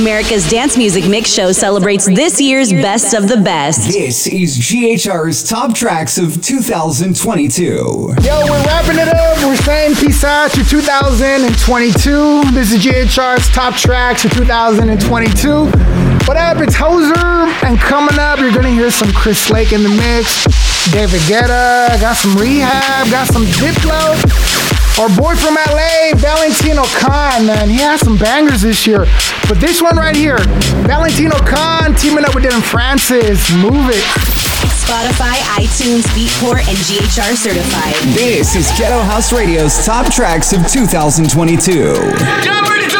America's dance music mix show celebrates this year's best of the best. This is GHR's top tracks of 2022. Yo, we're wrapping it up. We're saying peace out to 2022. This is GHR's top tracks of 2022. What up? It's Hoser. And coming up, you're going to hear some Chris Lake in the mix, David Guetta, got some Rehab, got some Diplo. Our boy from LA, Valentino Khan, man, he has some bangers this year. But this one right here, Valentino Khan teaming up with Dillon Francis, Move It. Spotify, iTunes, Beatport, and GHR certified. This is Ghetto House Radio's top tracks of 2022.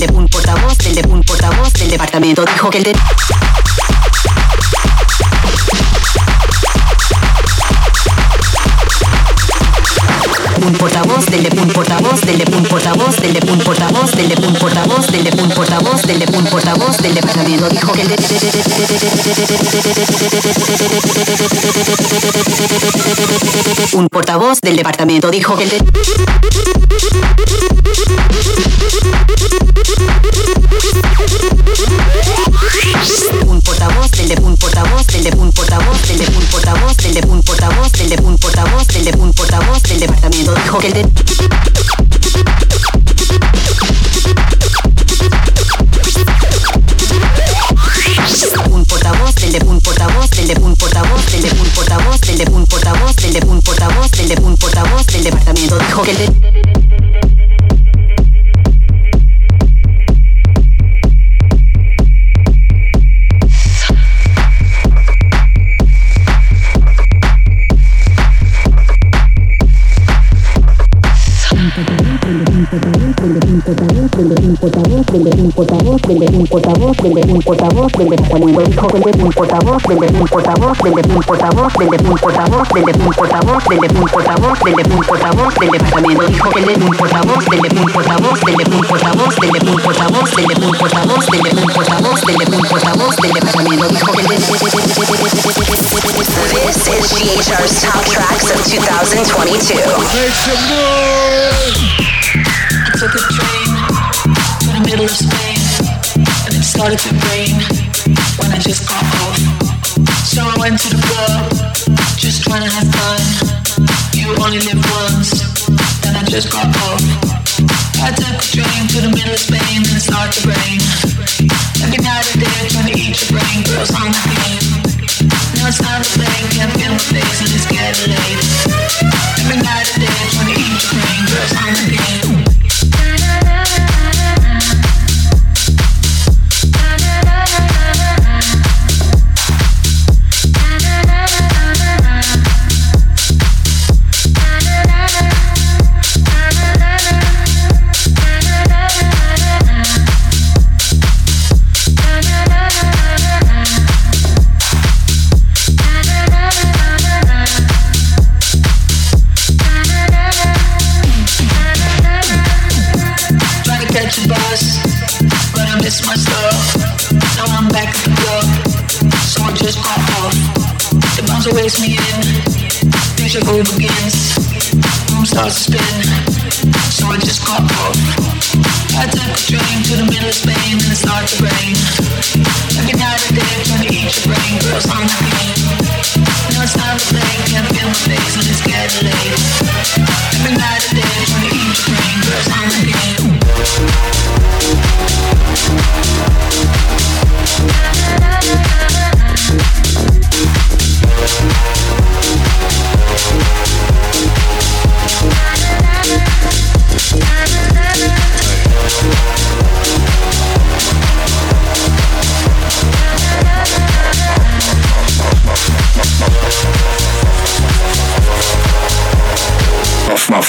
Del de un portavoz, del de un portavoz del departamento dijo que el de... un portavoz, del de un portavoz, del de un portavoz, del de un portavoz, del de un portavoz, del de un portavoz, del de un portavoz del departamento dijo que el un portavoz del departamento dijo que el del de un portavoz, del de un portavoz, del de un portavoz, del de un portavoz, del de un portavoz, del de un portavoz del departamento dijo que el de un portavoz, del de un portavoz, del de un portavoz, del de un portavoz, del de un portavoz, del de un portavoz, del de un portavoz del departamento dijo que el de portavoz un portavoz departamento dijo un portavoz un portavoz un portavoz un portavoz un portavoz un portavoz un portavoz dijo un portavoz un portavoz un portavoz un portavoz un portavoz un portavoz un portavoz dijo This is GHR's top tracks of 2022. Make some noise! I took a train to the middle of Spain started to rain when I just got off. So I went to the club, just trying to have fun. You only live once, then I just got off. I took a train to the middle of Spain and it started to rain. Every night and day trying to eat your brain, girls on the game. Now it's time to play, can't feel my face and it's getting late. Every night and day trying to eat your brain, girls on the game.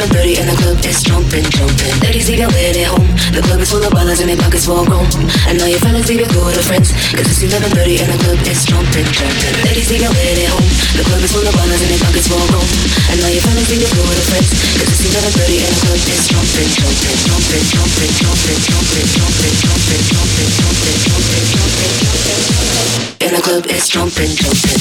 It's 11.30 and the club is jumping, jumping. Ladies, take your way home. The club is full of ballers and their pockets full grown. And all your fellas leave your door with friends. Cause it's 11.30 and the club is jumping, jumping. Ladies, take your way home. The club is full of ballers and their pockets full grown. And all your fellas leave your door with friends. Cause it's 11.30 and the club is jumping, jumping, jumping, jumping, jumping, jumping, jumping, jumping, jumping, jumping, jumping, jumping, jumping. And the club is jumping, jumping.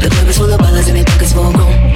The club is full of ballers and their pockets full grown.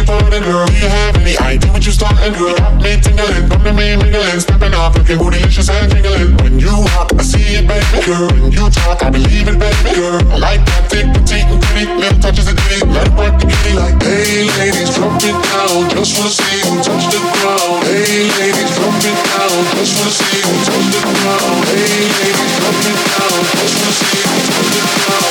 your pardon, girl. Do you have any idea what you starting, girl? Got me tingling, come to me mingling, stepping off, looking bootylicious and jingling. When you walk, I see it, baby girl. When you talk, I believe it, baby girl. I like that thick, petite, and pretty, little touches of ditty. Let it work the kitty like, hey ladies, drop it down. Just wanna see you touch the ground. Hey ladies, drop it down. Just wanna see you touch the ground. Hey ladies, drop it down. Just wanna see you touch the ground.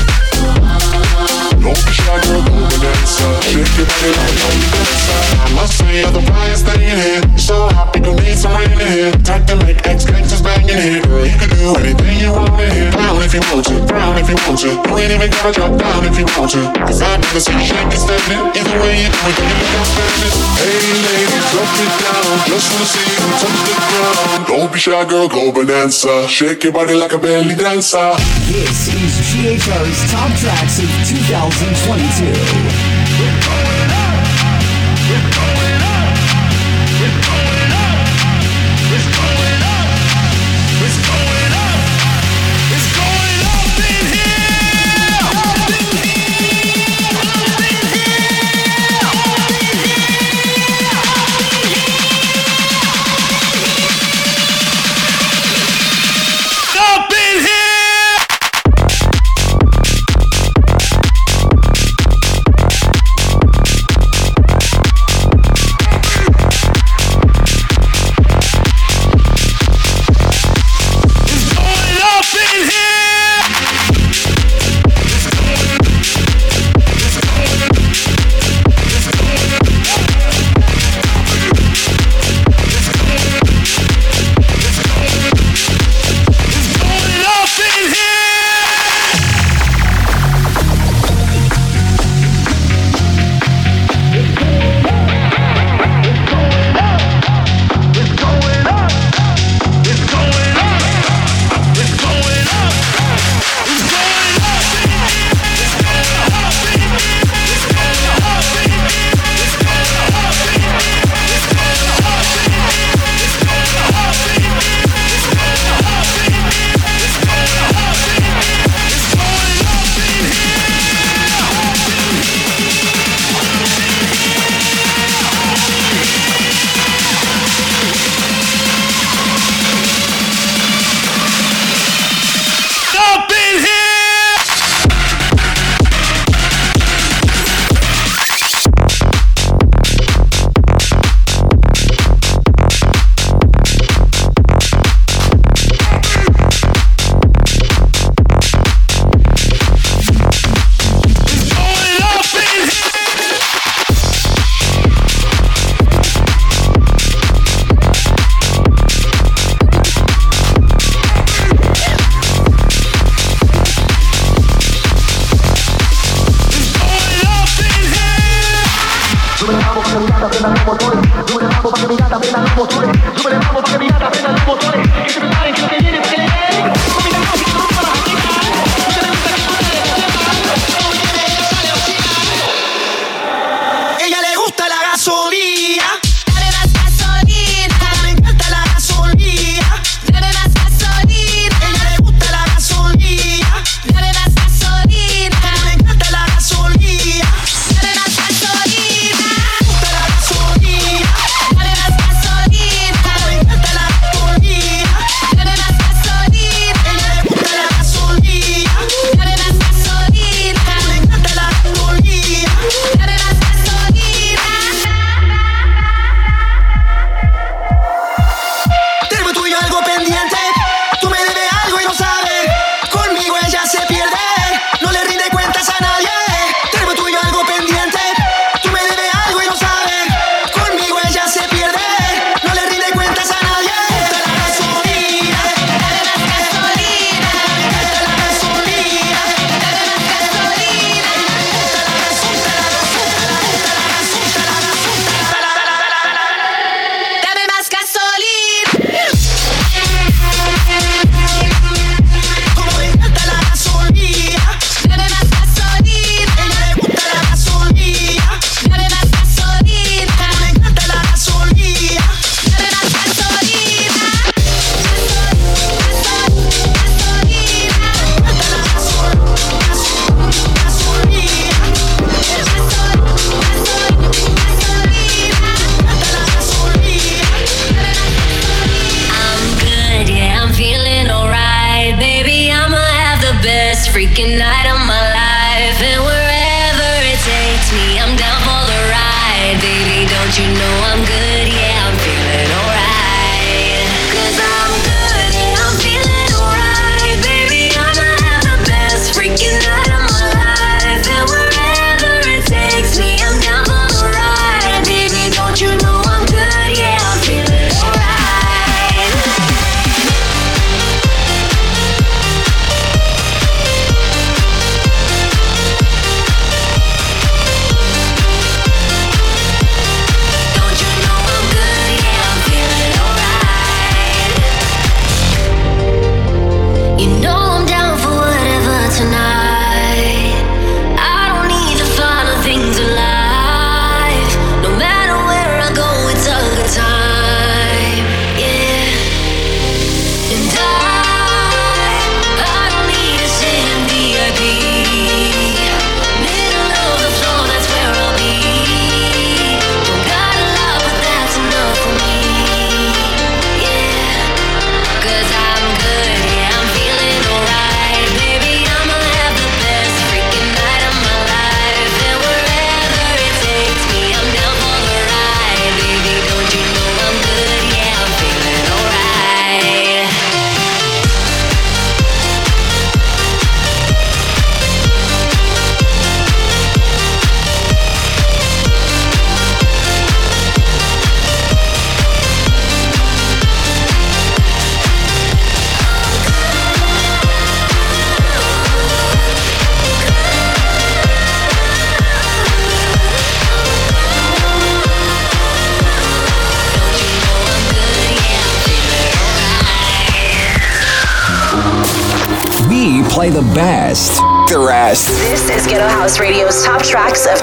Body like a belly dancer. I must say, the brightest thing in here. So hot, people need some rain in here. Time to make ex gangsters in here. Girl, you can do anything you want in here. Down if you want to, down if you want to. You ain't even gotta drop down if you want to. Cause I'd rather see you shake and stand it. Either way you do it, you look outstanding. Hey ladies, drop it down. Just wanna see you touch the ground. Don't be shy, girl, go bonanza. Shake your body like a belly dancer. This is GHR's top tracks of 2022. I'm mi gata, venga, sube, sube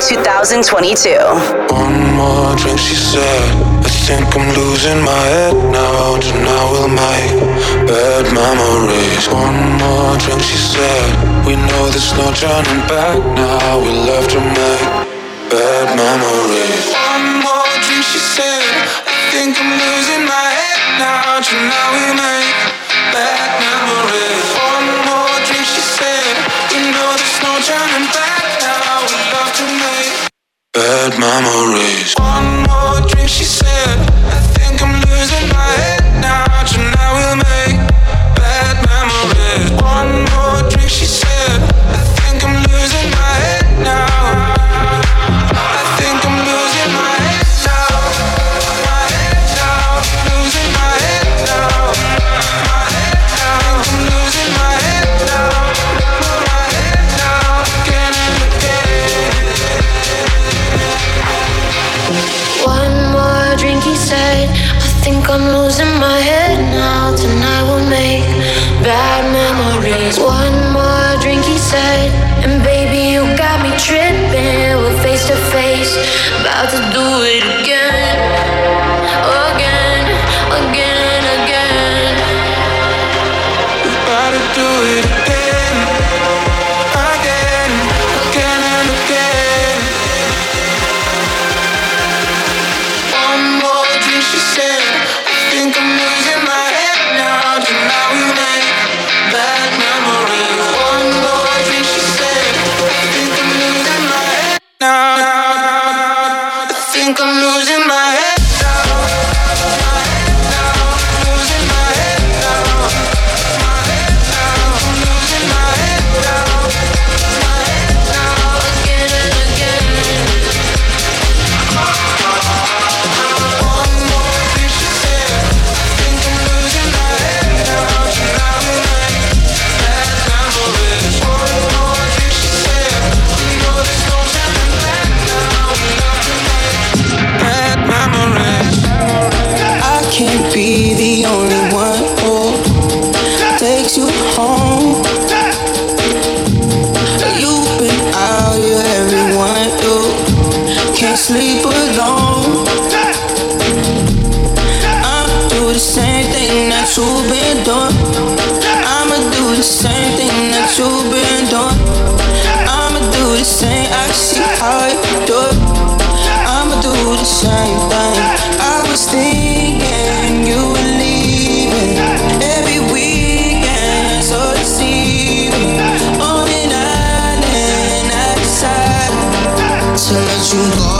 2022. One more drink, she said. I think I'm losing my head now. Tonight we'll make bad memories. One more drink, she said. We know there's no turning back now. We love to make bad memories. One more drink, she said. I think I'm losing my head now. Tonight we make bad memories. Bad memories. One more drink, she bad memories. One more drink, he said. I was thinking you were leaving every weekend, so deceiving. On I to let you go.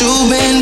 you've been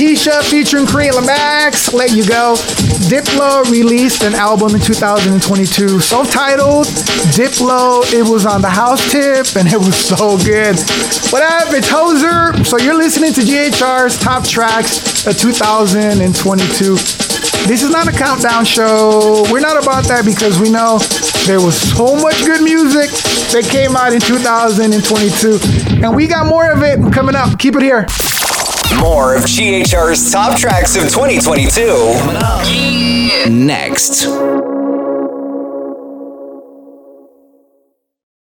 TSHA featuring Kareen Lomax, Let You Go. Diplo released an album in 2022, self-titled Diplo. It was on the house tip and it was so good. What up? It's Hoser. So you're listening to GHR's top tracks of 2022. This is not a countdown show. We're not about that because we know there was so much good music that came out in 2022. And we got more of it coming up. Keep it here. More of GHR's top tracks of 2022. Next.